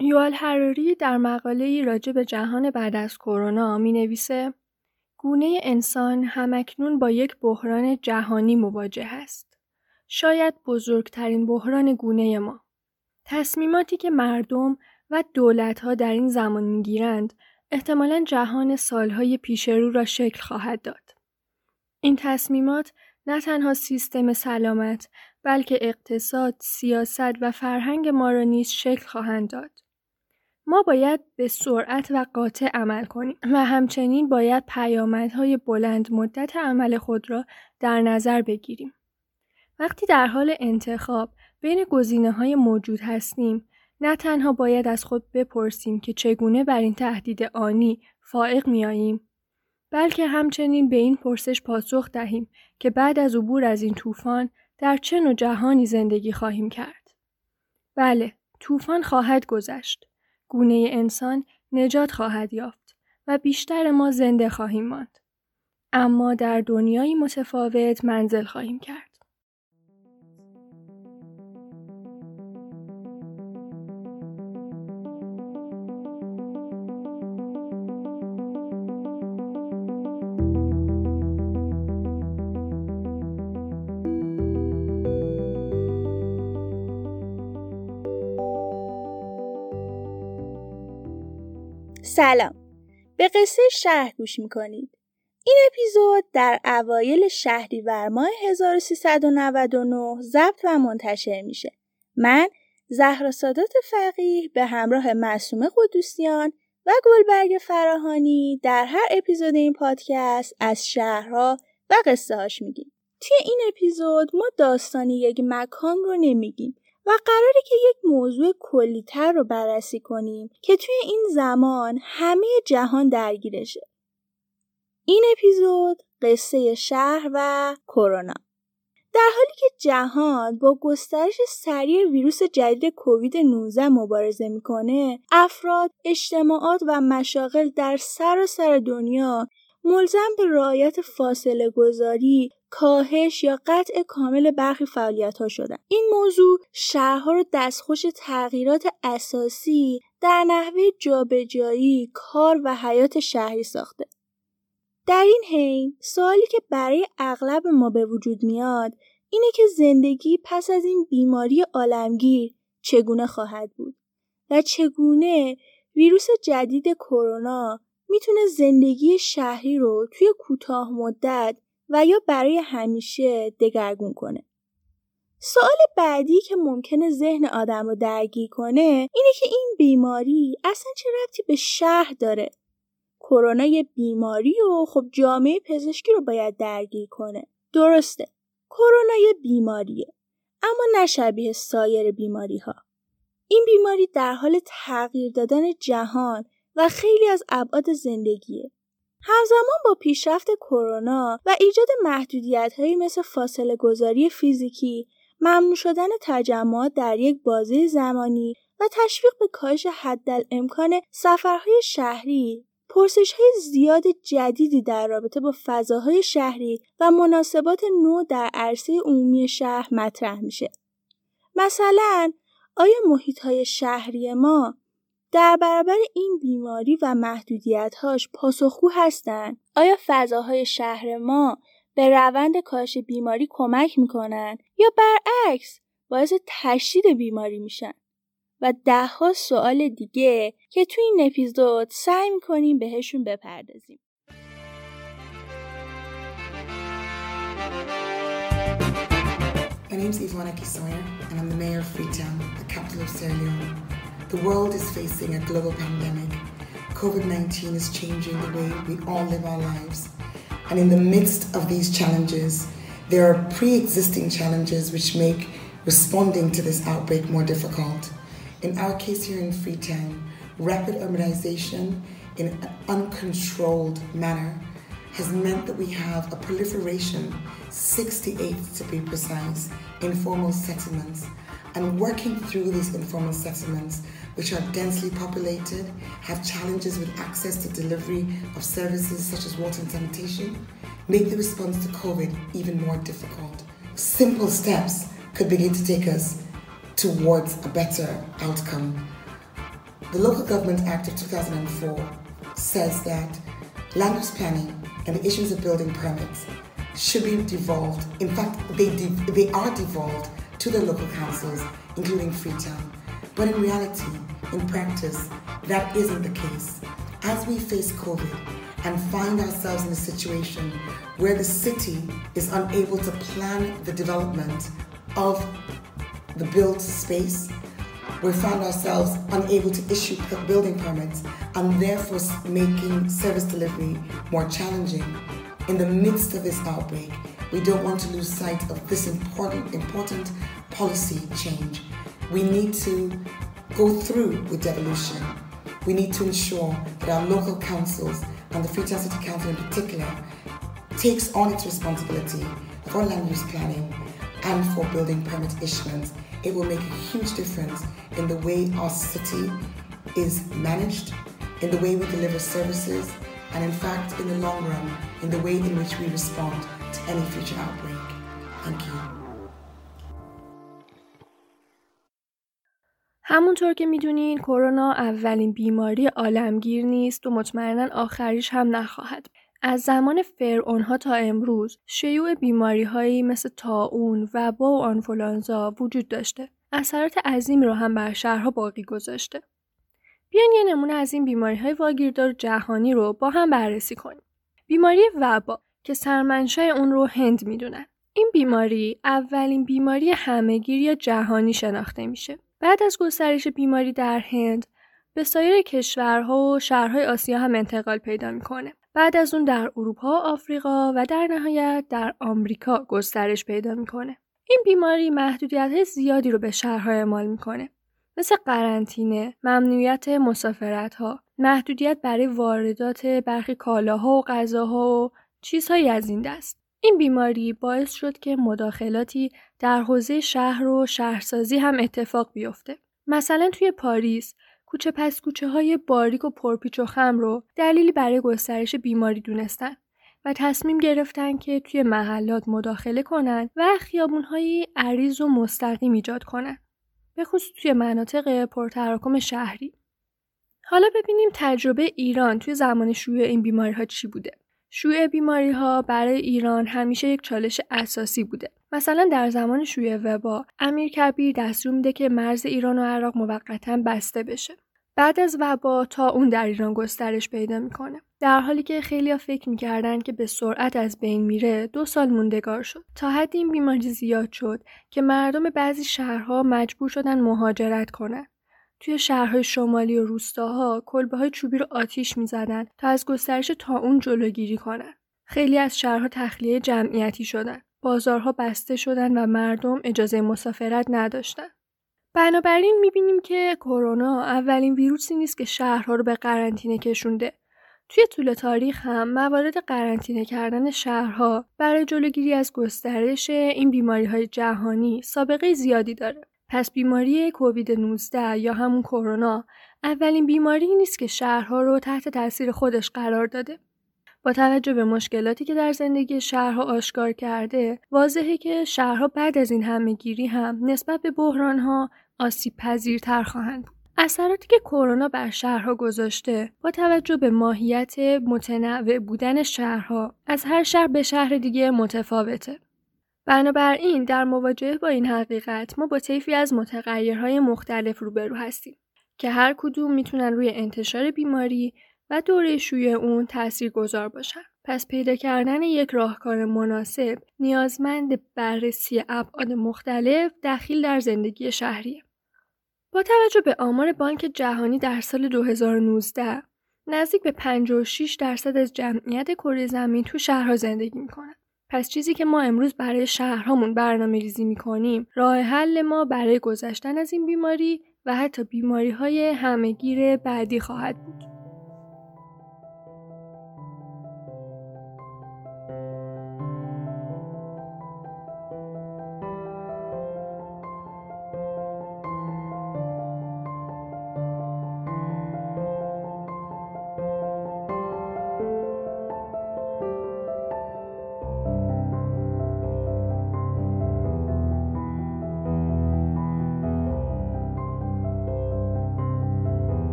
یوال حراری در مقاله ای راجع به جهان بعد از کرونا می نویسه گونه انسان همکنون با یک بحران جهانی مواجه است. شاید بزرگترین بحران گونه ما. تصمیماتی که مردم و دولتها در این زمان می‌گیرند احتمالا جهان سالهای پیش رو را شکل خواهد داد. این تصمیمات نه تنها سیستم سلامت بلکه اقتصاد، سیاست و فرهنگ ما را نیز شکل خواهند داد. ما باید به سرعت و قاطع عمل کنیم و همچنین باید پیامدهای بلند مدت عمل خود را در نظر بگیریم. وقتی در حال انتخاب بین گزینه های موجود هستیم، نه تنها باید از خود بپرسیم که چگونه بر این تهدید آنی فائق میاییم بلکه همچنین به این پرسش پاسخ دهیم که بعد از عبور از این طوفان در چه نوع جهانی زندگی خواهیم کرد بله طوفان خواهد گذشت گونه انسان نجات خواهد یافت و بیشتر ما زنده خواهیم ماند. اما در دنیایی متفاوت منزل خواهیم کرد. سلام. به قصه شهر گوش می‌کنید. این اپیزود در اوایل شهریور ماه 1399 ضبط و منتشر میشه. من زهرا سادات فقیه به همراه معصومه قدوسیان و گلبرگ فراهانی در هر اپیزود این پادکست از شهرها و قصه هاش میگیم. توی این اپیزود ما داستانی یک مکان رو نمیگیم. و قراره که یک موضوع کلیتر رو بررسی کنیم که توی این زمان همه جهان درگیرشه. این اپیزود قصه شهر و کرونا. در حالی که جهان با گسترش سریع ویروس جدید کووید 19 مبارزه می‌کنه، افراد، اجتماعات و مشاغل در سراسر دنیا ملزم به رعایت فاصله گذاری کاهش یا قطع کامل برخی فعالیت ها شدن. این موضوع شهرها رو دستخوش تغییرات اساسی در نحوه جابجایی، کار و حیات شهری ساخته. در این حین سوالی که برای اغلب ما به وجود میاد اینه که زندگی پس از این بیماری عالمگیر چگونه خواهد بود و چگونه ویروس جدید کرونا می‌تونه زندگی شهری رو توی کوتاه مدت و یا برای همیشه دگرگون کنه. سوال بعدی که ممکنه ذهن آدم رو درگیر کنه اینه که این بیماری اصلا چه ربطی به شهر داره؟ کرونا یه بیماری و خب جامعه پزشکی رو باید درگیر کنه. درسته. کرونا یه بیماریه. اما نه شبیه سایر بیماری ها. این بیماری در حال تغییر دادن جهان و خیلی از ابعاد زندگیه. همزمان با پیشرفت کرونا و ایجاد محدودیت‌هایی مثل فاصله گذاری فیزیکی، ممنوع شدن تجمعات در یک بازه زمانی و تشویق به کاهش حدالامکان سفرهای شهری، پرسش های زیاد جدیدی در رابطه با فضاهای شهری و مناسبات نو در عرصه عمومی شهر مطرح میشه. مثلا آیا محیط های شهری ما در برابر این بیماری و محدودیت‌هاش پاسخگو هستند؟ آیا فضاهای شهر ما به روند کاهش بیماری کمک می‌کنن یا برعکس باعث تشدید بیماری میشن؟ و دهها سوال دیگه که تو این اپیزود سعی می‌کنیم بهشون بپردازیم. My name is Yvonne Akisoya, and I'm the mayor of Freetown, the capital of Sierra Leone. The world is facing a global pandemic. COVID 19 is changing the way we all live our lives. And in the midst of these challenges, there are pre existing challenges which make responding to this outbreak more difficult. In our case here in Freetown, rapid urbanization in an uncontrolled manner has meant that we have a proliferation, 68 to be precise, informal settlements. And working through these informal settlements which are densely populated, have challenges with access to delivery of services such as water and sanitation, make the response to COVID even more difficult. Simple steps could begin to take us towards a better outcome. The Local Government Act of 2004 says that land use planning and the issues of building permits should be devolved. In fact, they, de- they are devolved to the local councils, including Freetown. But in reality, in practice, that isn't the case. As we face COVID and find ourselves in a situation where the city is unable to plan the development of the built space, we found ourselves unable to issue building permits and therefore making service delivery more challenging. In the midst of this outbreak, we don't want to lose sight of this important, important policy change. We need to go through with devolution. We need to ensure that our local councils and the Freetown City Council in particular takes on its responsibility for land use planning and for building permit issuance. It will make a huge difference in the way our city is managed, in the way we deliver services, and in fact, in the long run, in the way in which we respond to any future outbreak. Thank you. همونطور که می‌دونین کرونا اولین بیماری عالمگیر نیست و مطمئنا آخریش هم نخواهد. از زمان فرعونها تا امروز شیوع بیماری هایی مثل تاون، وبا و آنفولانزا وجود داشته. اثرات عظیمی رو هم بر شهرها باقی گذاشته. بیاین یه نمونه از این بیماری های واگیردار جهانی رو با هم بررسی کنیم. بیماری وبا که سرمنشای اون رو هند می‌دونن. این بیماری اولین بیماری همهگیر یا جهانی شناخته میشه. بعد از گسترش بیماری در هند به سایر کشورها و شهرهای آسیا هم انتقال پیدا می‌کنه. بعد از اون در اروپا، آفریقا و در نهایت در آمریکا گسترش پیدا می‌کنه. این بیماری محدودیت زیادی رو به شهرها اعمال می‌کنه. مثل قرنطینه، ممنوعیت مسافرت ها، محدودیت برای واردات برخی کالاها و غذاها و چیزهایی از این دست. این بیماری باعث شد که مداخلاتی در حوزه شهر و شهرسازی هم اتفاق بیفته. مثلا توی پاریس کوچه پس کوچه های باریک و پرپیچ و خم رو دلیلی برای گسترش بیماری دونستن و تصمیم گرفتن که توی محلات مداخله کنن و های عریض و مستقیم ایجاد کنن. به خصوص توی مناطق پرتراکم شهری. حالا ببینیم تجربه ایران توی زمان شیوع این بیماری ها چی بوده. شیوع بیماری ها برای ایران همیشه یک چالش اساسی بوده. مثلا در زمان شیوع وبا امیر کبیر دستور میده که مرز ایران و عراق موقتا بسته بشه. بعد از وبا تا اون در ایران گسترش پیدا می‌کنه. در حالی که خیلی فکر می‌کردن که به سرعت از بین میره دو سال موندگار شد تا حد این بیماری زیاد شد که مردم بعضی شهرها مجبور شدن مهاجرت کنند. توی شهرهای شمالی و روستاها کلبه های چوبی رو آتیش می‌زدن تا از گسترش تا اون جلوگیری کنن. خیلی از شهرها تخلیه جمعیتی شدن. بازارها بسته شدن و مردم اجازه مسافرت نداشتن. بنابراین می‌بینیم که کرونا اولین ویروسی نیست که شهرها رو به قرنطینه کشونده. توی طول تاریخ هم موارد قرنطینه کردن شهرها برای جلوگیری از گسترش این بیماری های جهانی سابقه زیادی داره. پس بیماری کووید 19 یا همون کرونا اولین بیماری نیست که شهرها رو تحت تاثیر خودش قرار داده. با توجه به مشکلاتی که در زندگی شهرها آشکار کرده، واضحه که شهرها بعد از این همهگیری هم نسبت به بحرانها آسیب پذیرتر خواهند. اثراتی که کرونا بر شهرها گذاشته با توجه به ماهیت متنوع بودن شهرها از هر شهر به شهر دیگه متفاوته. بنابراین در مواجهه با این حقیقت ما با طیفی از متغیرهای مختلف روبرو هستیم که هر کدوم می‌تونن روی انتشار بیماری و دوره شوی اون تأثیر گذار باشن. پس پیدا کردن یک راهکار مناسب نیازمند بررسی ابعاد مختلف دخیل در زندگی شهریه. با توجه به آمار بانک جهانی در سال 2019 نزدیک به 56 درصد از جمعیت کره زمین تو شهرها زندگی می‌کنن. پس چیزی که ما امروز برای شهرهامون برنامه ریزی می‌کنیم راه حل ما برای گذشتن از این بیماری و حتی بیماری های همهگیر بعدی خواهد بود.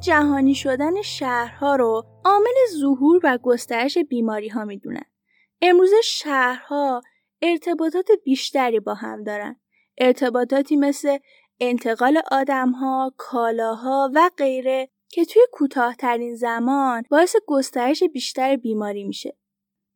جهانی شدن شهرها رو عامل ظهور و گسترش بیماری ها می‌دونن. امروز شهرها ارتباطات بیشتری با هم دارن. ارتباطاتی مثل انتقال آدمها، کالاها و غیره که توی کوتاهترین زمان باعث گسترش بیشتر بیماری میشه.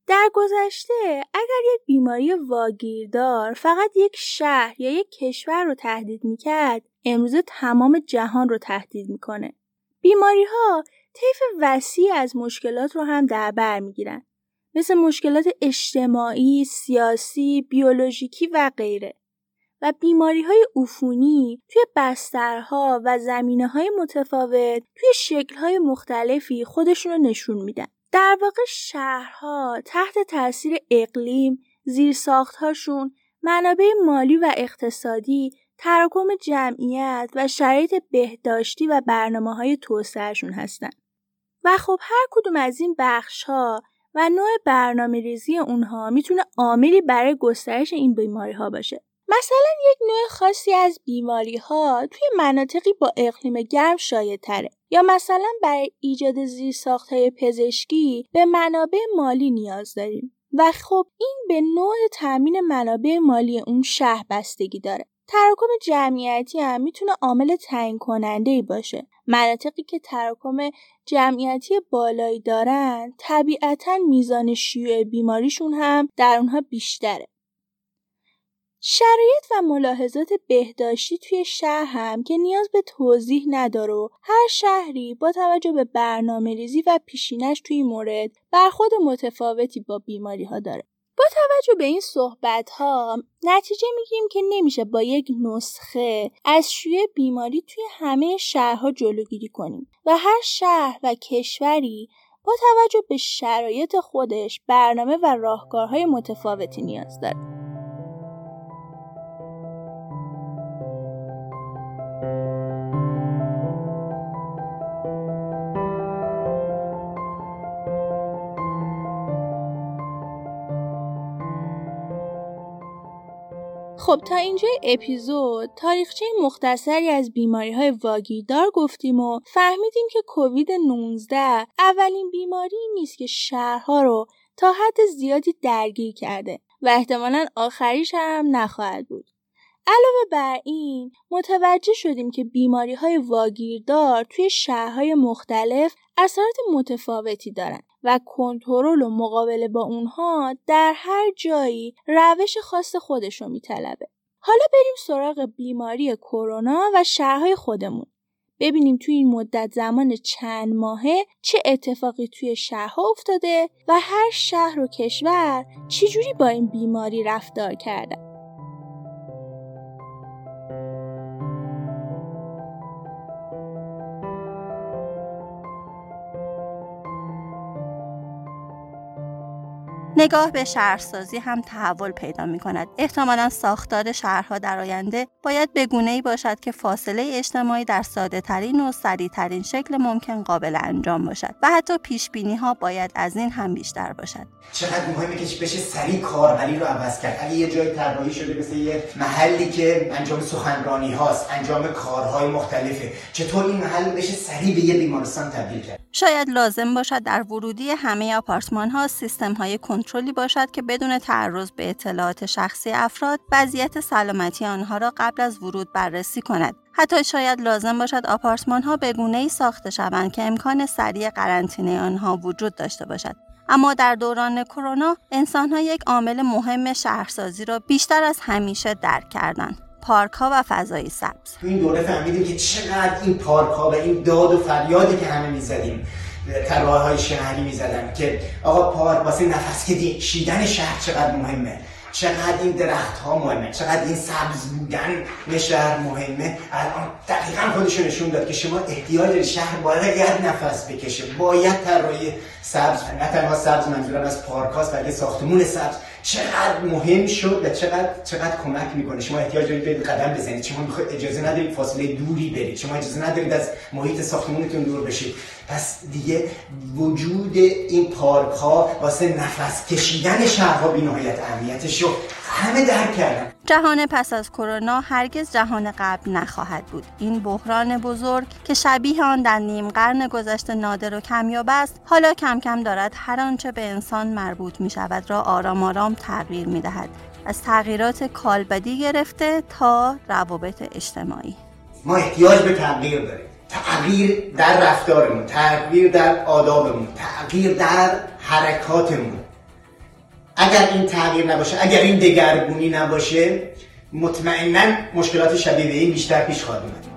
در گذشته اگر یک بیماری واگیردار فقط یک شهر یا یک کشور رو تهدید می‌کرد امروز تمام جهان رو تهدید می‌کنه. بیماری ها طیف وسیع از مشکلات رو هم در بر می‌گیرن مثل مشکلات اجتماعی، سیاسی، بیولوژیکی و غیره. و بیماری های عفونی توی بسترها و زمینه های متفاوت توی شکل های مختلفی خودشون رو نشون میدن. در واقع شهرها تحت تاثیر اقلیم، زیرساختهاشون، منابع مالی و اقتصادی، تراکم جمعیت و شرایط بهداشتی و برنامه های توسعهشون هستن. و خب هر کدوم از این بخش ها و نوع برنامه ریزی اونها می‌تونه عاملی برای گسترش این بیماری ها باشه. مثلا یک نوع خاصی از بیماری ها توی مناطقی با اقلیم گرم شایع تره یا مثلا برای ایجاد زیرساخت های پزشکی به منابع مالی نیاز داریم و خب این به نوع تامین منابع مالی اون شهر بستگی داره تراکم جمعیتی هم می‌تونه عامل تعیین کننده ای باشه مناطقی که تراکم جمعیتی بالایی دارن طبیعتا میزان شیوع بیماریشون هم در اونها بیشتره شرایط و ملاحظات بهداشتی توی شهر هم که نیاز به توضیح نداره هر شهری با توجه به برنامه ریزی و پیشینش توی مورد برخود متفاوتی با بیماری ها داره. با توجه به این صحبت ها نتیجه می‌گیریم که نمیشه با یک نسخه از شیوع بیماری توی همه شهرها جلوگیری کنیم و هر شهر و کشوری با توجه به شرایط خودش برنامه و راهکارهای متفاوتی نیاز داره. خب تا اینجا اپیزود تاریخچه مختصری از بیماری های واگیردار گفتیم و فهمیدیم که کووید 19 اولین بیماری نیست که شهرها رو تا حد زیادی درگیر کرده و احتمالا آخریش هم نخواهد بود. علاوه بر این متوجه شدیم که بیماری های واگیردار توی شهرهای مختلف اثرات متفاوتی دارند و کنترل و مقابله با اونها در هر جایی روش خاص خودش رو میطلبه. حالا بریم سراغ بیماری کرونا و شهرهای خودمون. ببینیم توی این مدت زمان چند ماهه چه اتفاقی توی شهرها افتاده و هر شهر و کشور چجوری با این بیماری رفتار کردن. نگاه به شهرسازی هم تحول پیدا می کند. احتمالا ساختار شهرها در آینده باید به ای باشد که فاصله اجتماعی در ساده ترین و سریع ترین شکل ممکن قابل انجام باشد و حتی پیش بینی ها باید از این هم بیشتر باشد. چقدر مهمه که بشه سریع کاربری رو عوض کرد. اگه یه جای طراحی شده مثل یه محلی که انجام سخنرانی هاست، انجام کارهای مختلفه، چطور این محل بشه سریع به یه بیمارستان تبدیل کرد؟ شاید لازم باشد در ورودی همه آپارتمان ها سیستم های کنترلی باشد که بدون تعرض به اطلاعات شخصی افراد وضعیت سلامتی آنها را قبل از ورود بررسی کند. حتی شاید لازم باشد آپارتمان ها به گونه ای ساخته شوند که امکان سریع قرنطینه آنها وجود داشته باشد. اما در دوران کرونا انسان ها یک عامل مهم شهرسازی را بیشتر از همیشه درک کردند. پارک ها و فضای سبز. تو این دوره فهمیدیم که چقدر این پارک ها و این داد و فریادی که همه می‌زدیم طراح های شهری می‌زدن که آقا پارک واسه نفس شیدن شهر چقدر مهمه؟ چقدر این درخت ها مهمه؟ چقدر این سبز بودن شهر مهمه؟ الان دقیقا خودش نشون داد که شما احتیاج شهر باید نفس بکشه. باید طراحی سبز نه تنها سبز منظورم از پارک هاست بلکه ساختمون سبز. چقدر مهم شد و چقدر چقدر کمک می‌کنه. شما احتیاج دارید برید قدم بزنید. شما می‌خواید اجازه ندارید فاصله دوری برید. شما اجازه ندارید از محیط ساختمونتون دور بشید. پس دیگه وجود این پارک ها واسه نفس کشیدن شهرها بی نهایت اهمیتش رو همه درک کردن. جهان پس از کرونا هرگز جهان قبل نخواهد بود. این بحران بزرگ که شبیه آن در نیم قرن گذشته نادر و کمیاب است حالا کم کم دارد هر آنچه به انسان مربوط می شود را آرام آرام تغییر می دهد از تغییرات کالبدی گرفته تا روابط اجتماعی. ما احتیاج به تغییر داریم. تغییر در رفتارمون تغییر در آدابمون تغییر در حرکاتمون. اگر این تغییر نباشه اگر این دگرگونی نباشه مطمئنا مشکلات شبیه به این بیشتر پیش خواهد اومد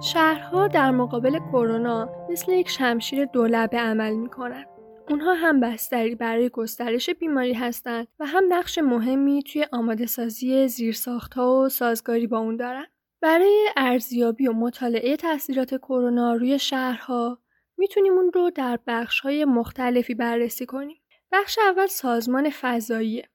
شهرها در مقابل کرونا مثل یک شمشیر دولبه عمل می کنند. اونها هم بستری برای گسترش بیماری هستند و هم نقش مهمی توی آماده سازی زیرساختها و سازگاری با اون دارن. برای ارزیابی و مطالعه تاثیرات کرونا روی شهرها می‌تونیم اون رو در بخشهای مختلفی بررسی کنیم. بخش اول سازمان فضاییه.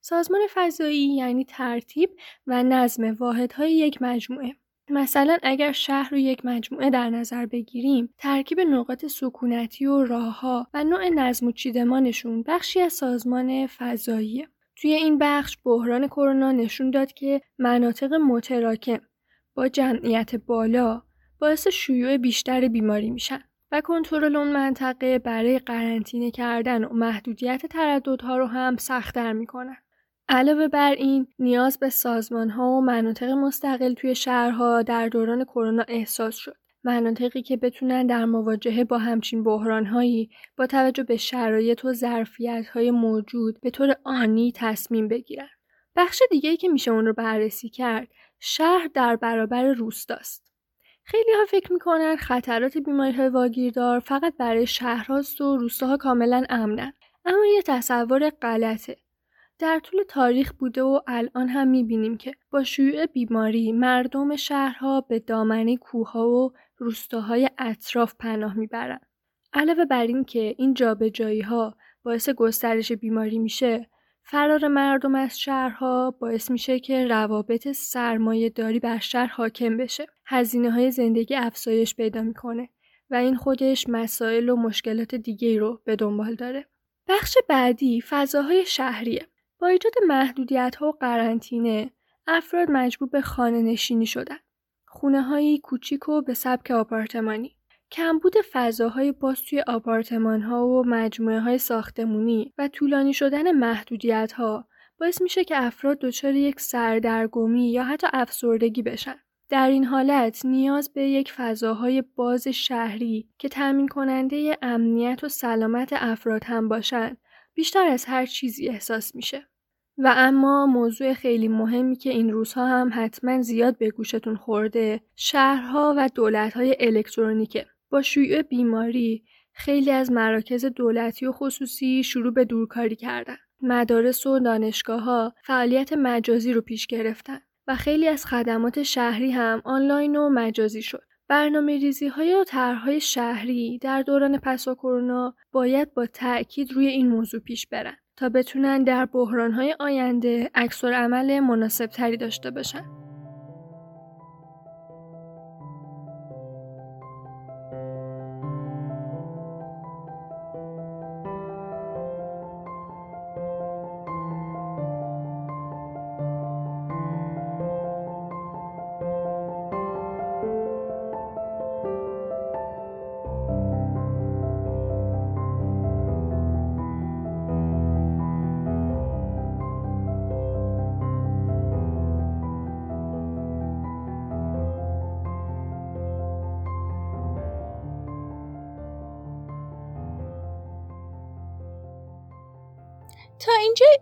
سازمان فضایی یعنی ترتیب و نظم واحدهای یک مجموعه. مثلا اگر شهر رو یک مجموعه در نظر بگیریم ترکیب نقاط سکونتی و راهها و نوع نظم و چیدمانشون بخشی از سازمان فضاییه. توی این بخش بحران کرونا نشون داد که مناطق متراکم با جمعیت بالا باعث شیوع بیشتر بیماری میشن و کنترل اون منطقه برای قرنطینه کردن و محدودیت ترددها رو هم سختتر می‌کنن. علاوه بر این نیاز به سازمان ها و مناطق مستقل توی شهرها در دوران کرونا احساس شد. مناطقی که بتونن در مواجهه با همچین بحرانهایی با توجه به شرایط و ظرفیت های موجود به طور آنی تصمیم بگیرن. بخش دیگه که میشه اون رو بررسی کرد شهر در برابر روستاست. خیلی ها فکر می‌کنن خطرات بیماری های واگیردار فقط برای شهرهاست و روستاها کاملا امنن. اما یه تصور غلطه. در طول تاریخ بوده و الان هم می‌بینیم که با شیوع بیماری مردم شهرها به دامنه کوهها و روستاهای اطراف پناه می‌برند. علاوه بر این که این جابجایی ها باعث گسترش بیماری میشه، فرار مردم از شهرها باعث میشه که روابط سرمایه داری بر شهر حاکم بشه. هزینه های زندگی افزایش پیدا می‌کنه و این خودش مسائل و مشکلات دیگه رو به دنبال داره. بخش بعدی فضاهای شهریه. با ایجاد محدودیت ها و قرنطینه افراد مجبور به خانه نشینی شدن. خونه هایی کوچیک و به سبک آپارتمانی. کمبود فضاهای باز توی آپارتمان ها و مجموعه های ساختمونی و طولانی شدن محدودیت ها باعث میشه که افراد دچار یک سردرگمی یا حتی افسردگی بشن. در این حالت نیاز به یک فضاهای باز شهری که تامین کننده امنیت و سلامت افراد هم باشند بیشتر از هر چیزی احساس میشه. و اما موضوع خیلی مهمی که این روزها هم حتما زیاد به گوشتون خورده شهرها و دولتهای الکترونیکه. با شیوع بیماری خیلی از مراکز دولتی و خصوصی شروع به دورکاری کردن. مدارس و دانشگاه ها فعالیت مجازی رو پیش گرفتن و خیلی از خدمات شهری هم آنلاین و مجازی شد. برنامه ریزی های و طرحهای شهری در دوران پسا کرونا باید با تأکید روی این موضوع پیش برن تا بتونن در بحرانهای آینده عکس عمل مناسب تری داشته باشن.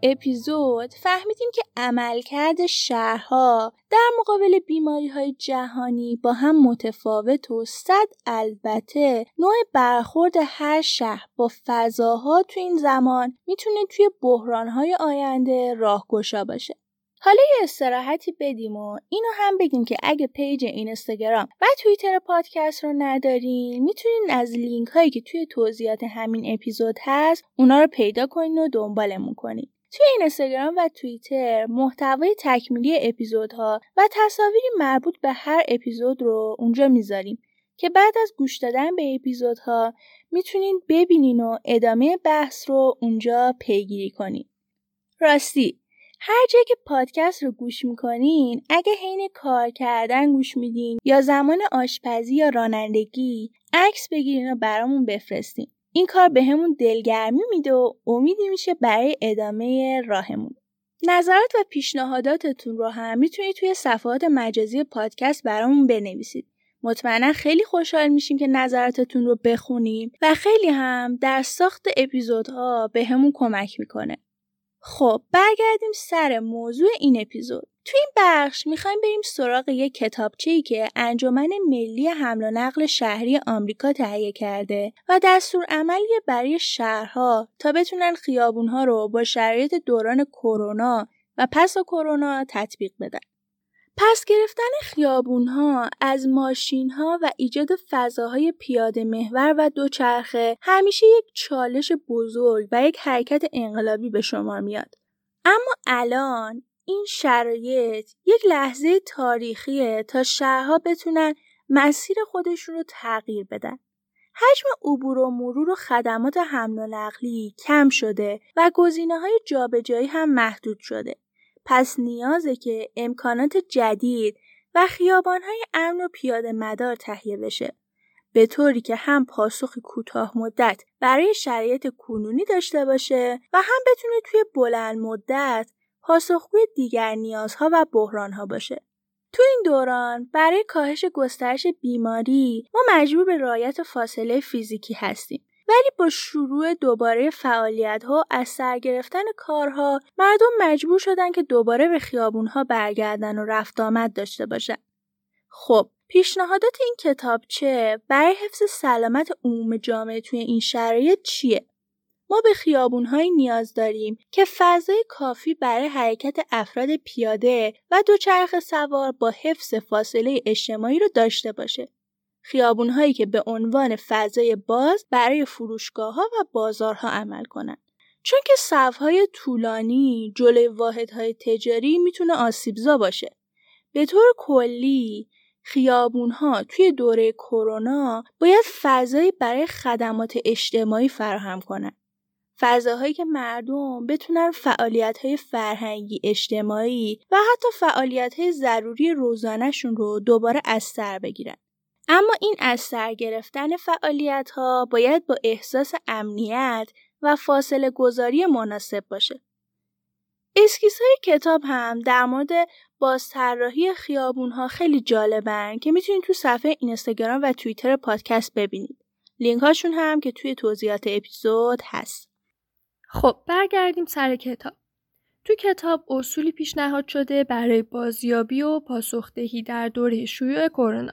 اپیزود فهمیدیم که عملکرد شهرها در مقابل بیماری های جهانی با هم متفاوت و صد البته نوع برخورد هر شهر با فضاها تو این زمان می‌تونه توی بحرانهای آینده راهگشا باشه. حالا یه استراحتی بدیم و اینو هم بگیم که اگه page اینستاگرام و توییتر پادکست رو ندارین می‌تونین از لینک هایی که توی توضیحات همین اپیزود هست اونا رو پیدا کنین و دنبالمون کنین توی اینستاگرام و توییتر محتوای تکمیلی اپیزودها و تصاویری مربوط به هر اپیزود رو اونجا می‌ذاریم که بعد از گوش دادن به اپیزودها می‌تونین ببینین و ادامه بحث رو اونجا پیگیری کنین. راستی هر جایی که پادکست رو گوش می‌کنین اگه حین کار کردن گوش میدین یا زمان آشپزی یا رانندگی عکس بگیرین و برامون بفرستین این کار به دلگرمی میده و امیدی میشه برای ادامه راهمون نظرات و پیشنهاداتتون رو هم می‌تونید توی صفحات مجازی پادکست برامون بنویسید مطمئنا خیلی خوشحال میشیم که نظراتتون رو بخونیم و خیلی هم در ساخت اپیزودها به همون کمک می‌کنه. خب برگردیم سر موضوع این اپیزود. تو این بخش می‌خوایم بریم سراغ یک کتابچه ای که انجمن ملی حمل و نقل شهری آمریکا تهیه کرده و دستور عملی برای شهرها تا بتونن خیابونها رو با شرایط دوران کرونا و پس کرونا تطبیق بدن. پس گرفتن خیابونها از ماشینها و ایجاد فضاهای پیاده محور و دوچرخه همیشه یک چالش بزرگ و یک حرکت انقلابی به شمار میاد. اما الان این شرایط یک لحظه تاریخیه تا شهرها بتونن مسیر خودشون رو تغییر بدن. حجم عبور و مرور و خدمات حمل و نقلی کم شده و گزینه های جابجایی هم محدود شده. پس نیازه که امکانات جدید و خیابانهای امن و پیاده مدار تهیه بشه. به طوری که هم پاسخی کوتاه مدت برای شرایط کنونی داشته باشه و هم بتونه توی بلند مدت پاسخگوی دیگر نیازها و بحرانها باشه. تو این دوران برای کاهش گسترش بیماری ما مجبور به رعایت فاصله فیزیکی هستیم ولی با شروع دوباره فعالیت ها از سر گرفتن کارها مردم مجبور شدن که دوباره به خیابون ها برگردن و رفت آمد داشته باشن. خب پیشنهادات این کتابچه برای حفظ سلامت عموم جامعه توی این شرایط چیه؟ ما به خیابونهایی نیاز داریم که فضای کافی برای حرکت افراد پیاده و دوچرخه سوار با حفظ فاصله اجتماعی رو داشته باشه. خیابونهایی که به عنوان فضای باز برای فروشگاه ها و بازارها عمل کنند. چون که صفهای طولانی جلوی واحدهای تجاری می‌تونه آسیبزا باشه. به طور کلی خیابونها توی دوره کرونا باید فضایی برای خدمات اجتماعی فراهم کنند. فضاهایی که مردم بتونن فعالیت فرهنگی اجتماعی و حتی فعالیت های ضروری روزانهشون رو دوباره از سر بگیرن. اما این از سر گرفتن فعالیت ها باید با احساس امنیت و فاصله گذاری مناسب باشه. اسکیس های کتاب هم در مورد بازطراحی خیابون ها خیلی جالبن که می‌تونید تو صفحه اینستاگرام و توییتر پادکست ببینید. لینک هاشون هم که توی توضیحات اپیزود هست. خب برگردیم سر کتاب. تو کتاب اصولی پیشنهاد شده برای بازیابی و پاسخدهی در دوره شیوع کرونا.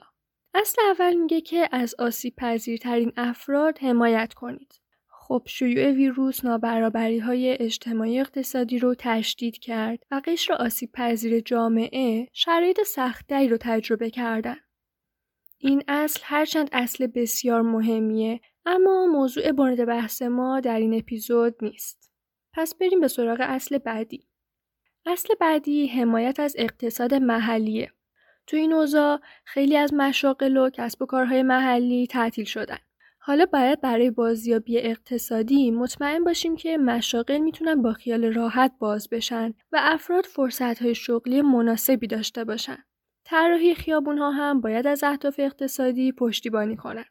اصل اول میگه که از آسیب پذیرترین افراد حمایت کنید. خب شیوع ویروس نابرابری های اجتماعی اقتصادی رو تشدید کرد و قشر آسیب پذیر جامعه شرایط سختری رو تجربه کردن. این اصل هرچند اصل بسیار مهمیه اما موضوع مورد بحث ما در این اپیزود نیست. پس بریم به سراغ اصل بعدی. اصل بعدی حمایت از اقتصاد محلیه. تو این اوضاع خیلی از مشاغل و کسب و کارهای محلی تعطیل شدن. حالا باید برای بازیابی اقتصادی مطمئن باشیم که مشاغل می‌تونن با خیال راحت باز بشن و افراد فرصتهای شغلی مناسبی داشته باشن. طراحی خیابون ها هم باید از اهداف اقتصادی پشتیبانی کنن.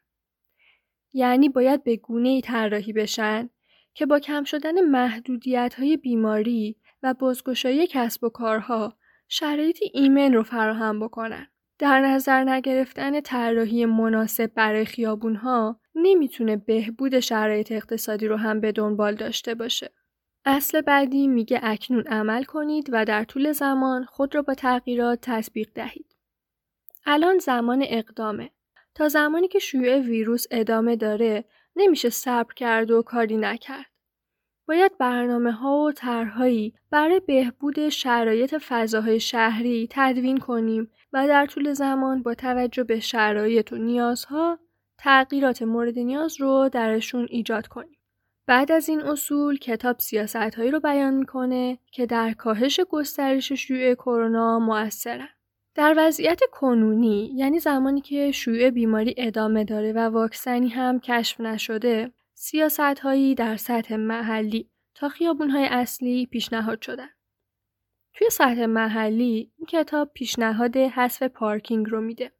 یعنی باید به گونه ای طراحی بشن که با کم شدن محدودیت های بیماری و بازگشایی کسب و کارها شرایط ایمن رو فراهم بکنن. در نظر نگرفتن طراحی مناسب برای خیابونها نمی‌تونه بهبود شرایط اقتصادی رو هم به دنبال داشته باشه. اصل بعدی میگه اکنون عمل کنید و در طول زمان خود را با تغییرات تطبیق دهید. الان زمان اقدامه. تا زمانی که شیوع ویروس ادامه داره نمیشه صبر کرد و کاری نکرد. باید برنامه ها و طرحهایی برای بهبود شرایط فضاهای شهری تدوین کنیم و در طول زمان با توجه به شرایط و نیازها تغییرات مورد نیاز رو درشون ایجاد کنیم. بعد از این اصول کتاب سیاست هایی رو بیان می‌کنه که در کاهش گسترش شیوع کرونا مؤثرن. در وضعیت کنونی یعنی زمانی که شیوع بیماری ادامه داره و واکسنی هم کشف نشده سیاست هایی در سطح محلی تا خیابون های اصلی پیشنهاد شدن. توی سطح محلی این کتاب پیشنهاد حذف پارکینگ رو میده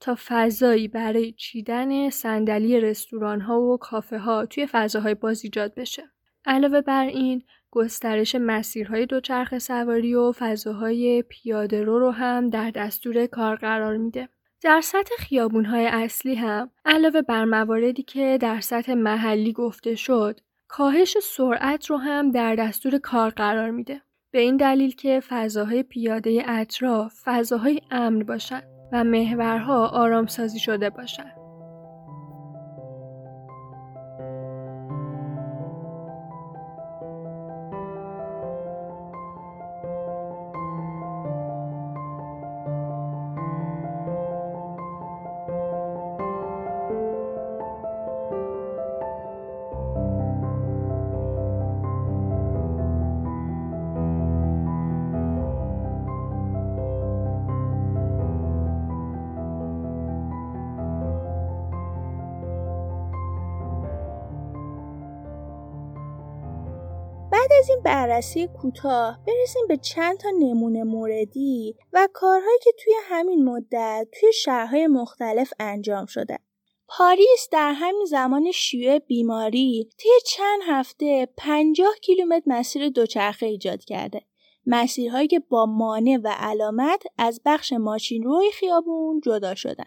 تا فضایی برای چیدن صندلی رستوران ها و کافه ها توی فضاهای باز ایجاد بشه. علاوه بر این گسترش مسیرهای دوچرخه سواری و فضاهای پیاده رو رو هم در دستور کار قرار میده. در سطح خیابونهای اصلی هم علاوه بر مواردی که در سطح محلی گفته شد کاهش سرعت رو هم در دستور کار قرار میده. به این دلیل که فضاهای پیاده اطراف فضاهای امن باشند و محورها آرامسازی شده باشند. از این بررسی کوتاه برسیم به چند تا نمونه موردی و کارهایی که توی همین مدت توی شهرهای مختلف انجام شده. پاریس در همین زمان شیوع بیماری طی چند هفته 50 کیلومتر مسیر دوچرخه ایجاد کرده. مسیرهایی که با مانع و علامت از بخش ماشین روی خیابون جدا شدن.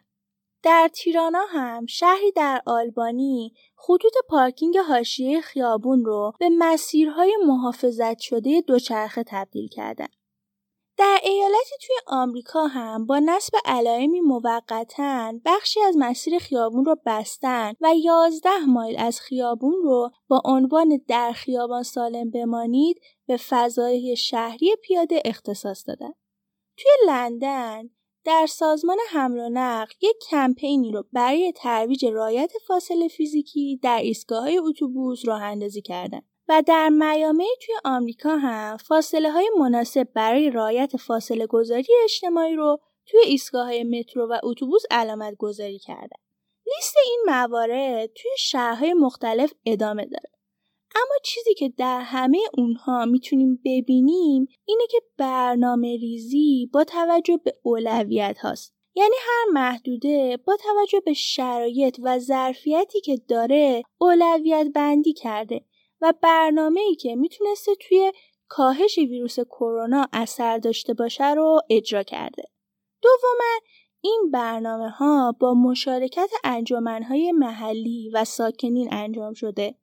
در تیرانا هم شهری در آلبانی خطوط پارکینگ حاشیه خیابون رو به مسیرهای محافظت شده دوچرخه تبدیل کردن. در ایالتی توی آمریکا هم با نصب علائمی موقتا بخشی از مسیر خیابون رو بستن و 11 مایل از خیابون رو با عنوان در خیابان سالم بمانید به فضای شهری پیاده اختصاص دادن. توی لندن در سازمان حمل و نقل یک کمپینی رو برای ترویج رایت فاصله فیزیکی در ایستگاه اتوبوس راه اندازی کردن و در میامه توی آمریکا هم فاصله های مناسب برای رایت فاصله گذاری اجتماعی رو توی ایستگاه مترو و اتوبوس علامت گذاری کردن. لیست این موارد توی شهرهای مختلف ادامه داره. اما چیزی که در همه اونها می‌تونیم ببینیم اینه که برنامه ریزی با توجه به اولویت هاست. یعنی هر محدوده با توجه به شرایط و ظرفیتی که داره اولویت بندی کرده و برنامه ای که می‌تونسته توی کاهش ویروس کرونا اثر داشته باشه رو اجرا کرده. دوما این برنامه ها با مشارکت انجمنهای محلی و ساکنین انجام شده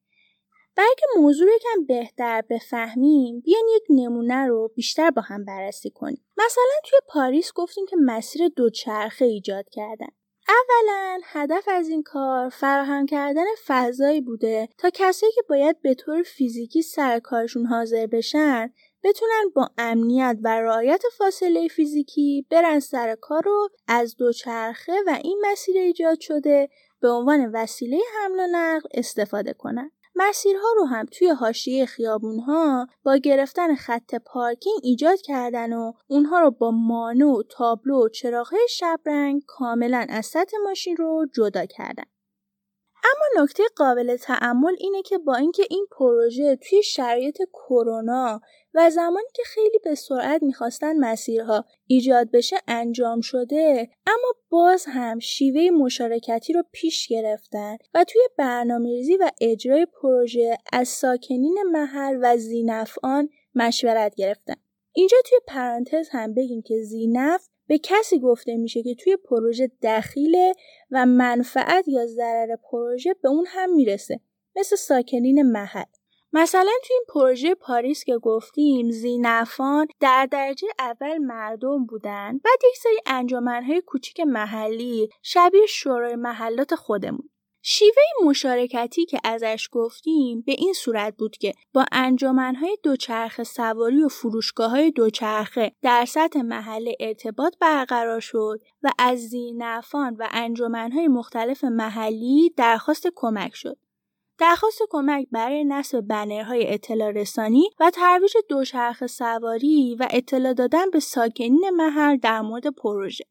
برای موضوع رو کم بهتر بفهمیم بیان یک نمونه رو بیشتر با هم بررسی کنیم مثلا توی پاریس گفتیم که مسیر دوچرخه ایجاد کردن اولا هدف از این کار فراهم کردن فضایی بوده تا کسایی که باید به طور فیزیکی سر کارشون حاضر بشن بتونن با امنیت و رعایت فاصله فیزیکی برن سر کار رو از دوچرخه و این مسیر ایجاد شده به عنوان وسیله حمل و نقل استفاده کنن. مسیرها رو هم توی حاشیه خیابونها با گرفتن خط پارکینگ ایجاد کردن و اونها رو با مانو، تابلو و چراغهای شبرنگ کاملا از سطح ماشین رو جدا کردن. اما نکته قابل تعمل اینه که با اینکه این پروژه توی شرایط کرونا و زمانی که خیلی به سرعت می‌خواستن مسیرها ایجاد بشه انجام شده اما باز هم شیوه مشارکتی رو پیش گرفتن و توی برنامه‌ریزی و اجرای پروژه از ساکنین محل و زینفعان مشورت گرفتن. اینجا توی پرانتز هم بگیم که زینف به کسی گفته میشه که توی پروژه دخیله و منفعت یا ضرر پروژه به اون هم می‌رسه مثل ساکنین محل. مثلا توی این پروژه پاریس که گفتیم زینفان در درجه اول مردم بودن بعد یک سری انجمنهای کوچیک محلی شبیه شورای محلات خودمون. شیوه مشارکتی که ازش گفتیم به این صورت بود که با انجمنهای دوچرخه سواری و فروشگاه های دوچرخه در سطح محله ارتباط برقرار شد و از زینفان و انجمنهای مختلف محلی درخواست کمک شد. درخواست کمک برای نصب بنرهای اطلاع رسانی و ترویج دوچرخه سواری و اطلاع دادن به ساکنین محل در مورد پروژه.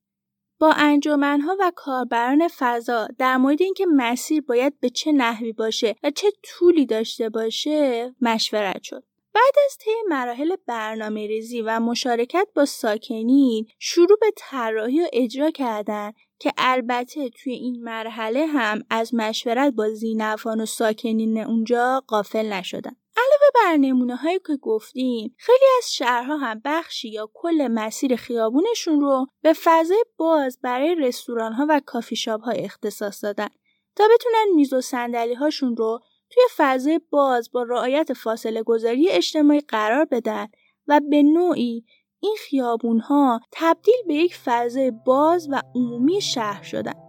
با انجمنها و کاربران فضا در مورد اینکه مسیر باید به چه نحوی باشه و چه طولی داشته باشه مشورت شد. بعد از طی مراحل برنامه ریزی و مشارکت با ساکنین شروع به طراحی و اجرا کردن که البته توی این مرحله هم از مشورت با زینفان و ساکنین اونجا قافل نشدن. علاوه بر نمونه هایی که گفتیم خیلی از شهرها هم بخشی یا کل مسیر خیابونشون رو به فضای باز برای رستوران ها و کافی شاپ ها اختصاص دادن تا بتونن میز و صندلی هاشون رو توی فضای باز با رعایت فاصله گذاری اجتماعی قرار بدن و به نوعی این خیابون ها تبدیل به یک فضای باز و عمومی شهر شدن.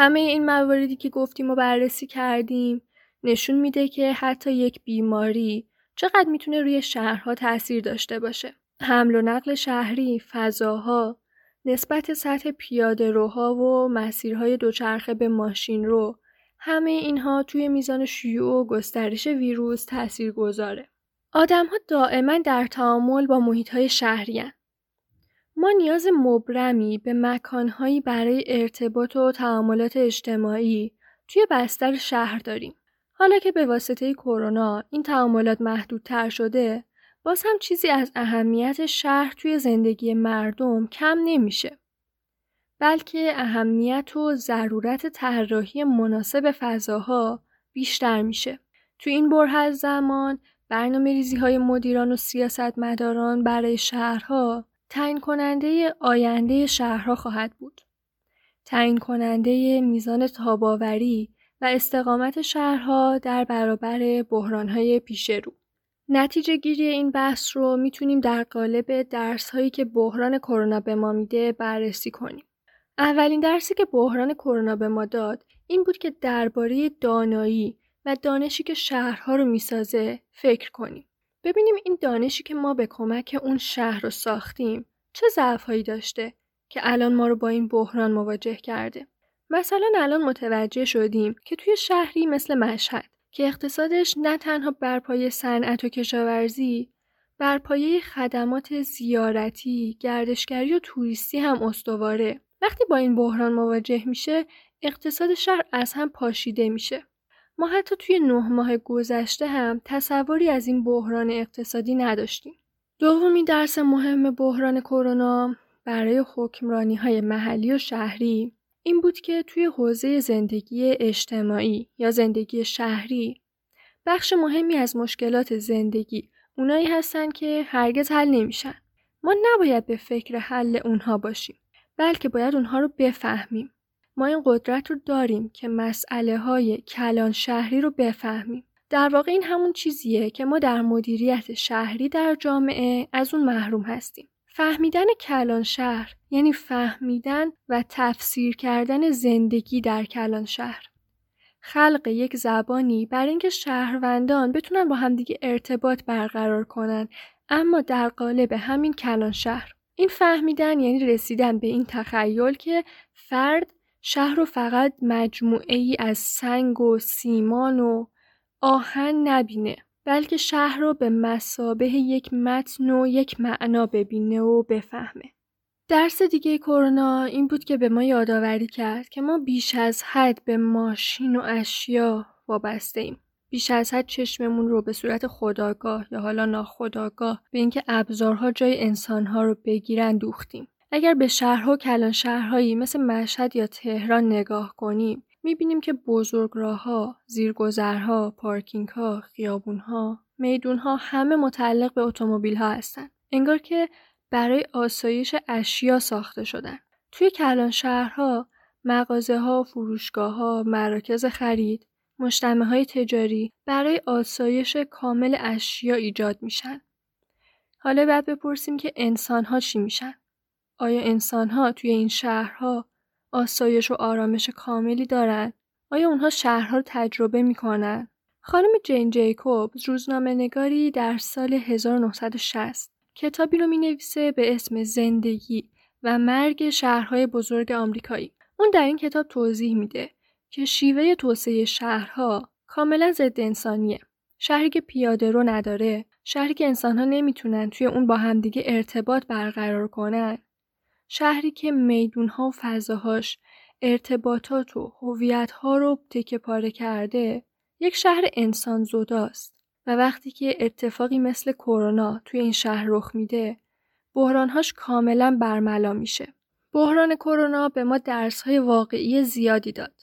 همه این مواردی که گفتیم و بررسی کردیم نشون میده که حتی یک بیماری چقدر می‌تونه روی شهرها تاثیر داشته باشه. حمل و نقل شهری، فضاها، نسبت سطح پیاده روها و مسیرهای دوچرخه به ماشین رو همه اینها توی میزان شیوع و گسترش ویروس تأثیر گذاره. آدم ها دائما در تعامل با محیط های شهری ما نیاز مبرمی به مکانهایی برای ارتباط و تعاملات اجتماعی توی بستر شهر داریم. حالا که به واسطه کرونا این تعاملات محدودتر شده، باز هم چیزی از اهمیت شهر توی زندگی مردم کم نمیشه. بلکه اهمیت و ضرورت طراحی مناسب فضاها بیشتر میشه. تو این بره از زمان برنامه ریزی های مدیران و سیاستمداران برای شهرها تعیین کننده آینده شهرها خواهد بود. تعیین کننده میزان تاباوری و استقامت شهرها در برابر بحرانهای پیش رو. نتیجه گیری این بحث رو می‌تونیم در قالب درس هایی که بحران کرونا به ما میده بررسی کنیم. اولین درسی که بحران کرونا به ما داد این بود که درباره دانایی و دانشی که شهرها رو می‌سازه فکر کنیم. ببینیم این دانشی که ما به کمک اون شهر رو ساختیم چه ضعفهایی داشته که الان ما رو با این بحران مواجه کرده. مثلا الان متوجه شدیم که توی شهری مثل مشهد که اقتصادش نه تنها بر پایه صنعت و کشاورزی بر پایه خدمات زیارتی، گردشگری و توریستی هم استواره. وقتی با این بحران مواجه میشه، اقتصاد شهر از هم پاشیده میشه. ما حتی توی نه ماه گذشته هم تصوری از این بحران اقتصادی نداشتیم. دومی درس مهم بحران کرونا برای حکمرانی های محلی و شهری این بود که توی حوزه زندگی اجتماعی یا زندگی شهری بخش مهمی از مشکلات زندگی اونایی هستن که هرگز حل نمیشن. ما نباید به فکر حل اونها باشیم بلکه باید اونها رو بفهمیم. ما این قدرت رو داریم که مسئله های کلان شهری رو بفهمیم. در واقع این همون چیزیه که ما در مدیریت شهری در جامعه از اون محروم هستیم. فهمیدن کلان شهر یعنی فهمیدن و تفسیر کردن زندگی در کلان شهر. خلق یک زبانی برای اینکه شهروندان بتونن با همدیگه ارتباط برقرار کنن اما در قالب همین کلان شهر. این فهمیدن یعنی رسیدن به این تخیل که فرد شهر رو فقط مجموعه ای از سنگ و سیمان و آهن نبینه بلکه شهر رو به مسابه یک متن و یک معنا ببینه و بفهمه. درس دیگه کرونا این بود که به ما یادآوری کرد که ما بیش از حد به ماشین و اشیا وابسته ایم. بیش از حد چشممون رو به صورت خداگاه یا حالا ناخداگاه به اینکه ابزارها جای انسانها رو بگیرن دوختیم. اگر به شهرها و کلان شهرهایی مثل مشهد یا تهران نگاه کنیم می‌بینیم که بزرگ ها، زیرگذرها، پارکینگ ها، خیابون ها، میدون ها همه متعلق به اتومبیل ها هستند. انگار که برای آسایش اشیا ساخته شدن. توی کلان شهرها مغازه ها، فروشگاه ها، مراکز خرید، مجتمع های تجاری برای آسایش کامل اشیا ایجاد میشن. حالا بعد بپرسیم که انسان ها چی میشن؟ آیا انسان ها توی این شهرها آسایش و آرامش کاملی دارن؟ آیا اونها شهرها رو تجربه می‌کنن؟ خانم جین جیکوب روزنامه نگاری در سال 1960 کتابی رو می نویسه به اسم زندگی و مرگ شهرهای بزرگ آمریکایی. اون در این کتاب توضیح میده که شیوه توسعه شهرها کاملا ضد انسانیه. شهری که پیاده رو نداره، شهری که انسانها نمی‌تونن توی اون با همدیگه ارتباط برقرار کنن، شهری که میدونها و فضاهاش ارتباطات و هویتها رو تکه پاره کرده، یک شهر انسان زداست و وقتی که اتفاقی مثل کرونا توی این شهر رخ میده، بحرانهاش کاملا برملا میشه. بحران کرونا به ما درسهای واقعی زیادی داد.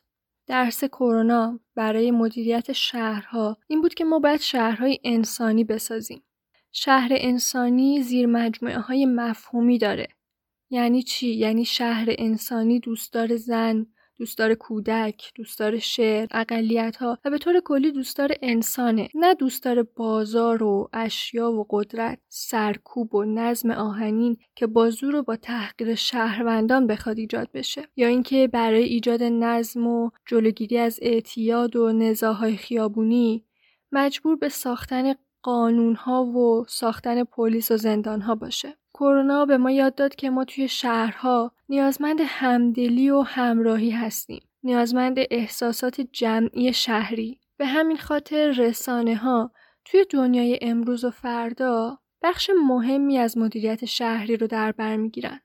درس کرونا برای مدیریت شهرها این بود که ما باید شهرهای انسانی بسازیم. شهر انسانی زیر مجموعه های مفهومی داره. یعنی چی؟ یعنی شهر انسانی دوستدار زن، دوستدار کودک، دوستدار شعر، اقلیت ها و به طور کلی دوستدار انسانه نه دوستدار بازار و اشیا و قدرت، سرکوب و نظم آهنین که با زور و با تحقیر شهروندان بخواد ایجاد بشه یا اینکه برای ایجاد نظم و جلوگیری از اعتیاد و نزاهای خیابونی مجبور به ساختن قانون ها و ساختن پلیس و زندان ها باشه. کرونا به ما یاد داد که ما توی شهرها نیازمند همدلی و همراهی هستیم. نیازمند احساسات جمعی شهری. به همین خاطر رسانه ها توی دنیای امروز و فردا بخش مهمی از مدیریت شهری رو در بر می‌گیرن.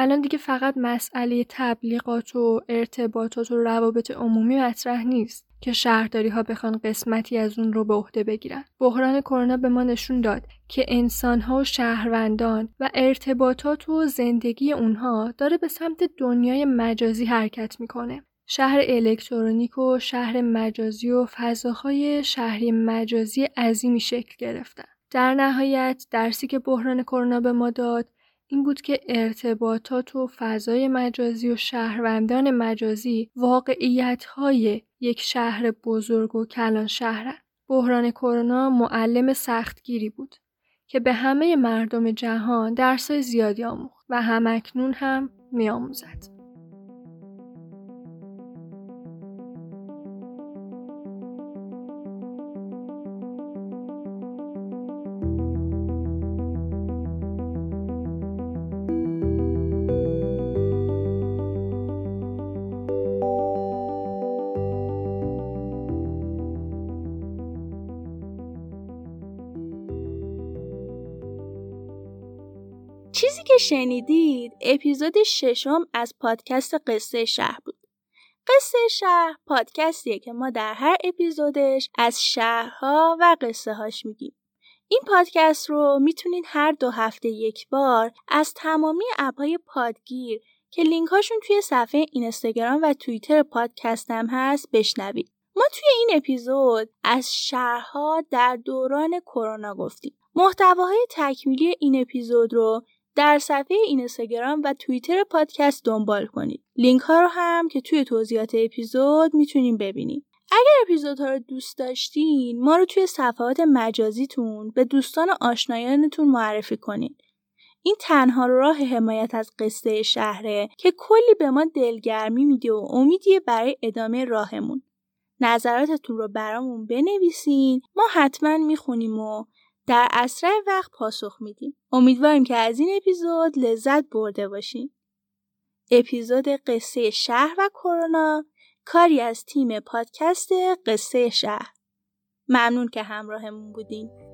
الان دیگه فقط مسئله تبلیغات و ارتباطات و روابط عمومی مطرح نیست. که شهرداری ها بخوان قسمتی از اون رو به عهده بگیرن. بحران کرونا به ما نشون داد که انسان ها و شهروندان و ارتباطات و زندگی اونها داره به سمت دنیای مجازی حرکت می‌کنه. شهر الکترونیک و شهر مجازی و فضاهای شهری مجازی عظیمی شکل گرفتن. در نهایت درسی که بحران کرونا به ما داد این بود که ارتباطات و فضای مجازی و شهروندان مجازی واقعیت های یک شهر بزرگ و کلان شهرن. بحران کرونا معلم سختگیری بود که به همه مردم جهان درسای زیادی آموخت و همکنون هم میآموزد. شنیدید اپیزود ششم از پادکست قصه شهر بود. قصه شهر پادکستیه که ما در هر اپیزودش از شهرها و قصه هاش میگیم. این پادکست رو می‌تونید هر دو هفته یک بار از تمامی اپهای پادگیر که لینک هاشون توی صفحه اینستاگرام و توییتر پادکستم هست بشنوید. ما توی این اپیزود از شهرها در دوران کرونا گفتیم. محتواهای تکمیلی این اپیزود رو در صفحه اینستاگرام و توییتر پادکست دنبال کنید. لینک ها رو هم که توی توضیحات اپیزود می‌تونیم ببینید. اگر اپیزودها رو دوست داشتین ما رو توی صفحات مجازیتون به دوستان آشنایانتون معرفی کنید. این تنها راه حمایت از قصه شهره که کلی به ما دلگرمی میده و امیدیه برای ادامه راهمون. نظراتتون رو برامون بنویسین ما حتما می‌خونیم و در اسرع وقت پاسخ میدیم. امیدواریم که از این اپیزود لذت برده باشین. اپیزود قصه شهر و کرونا کاری از تیم پادکست قصه شهر. ممنون که همراهمون بودین.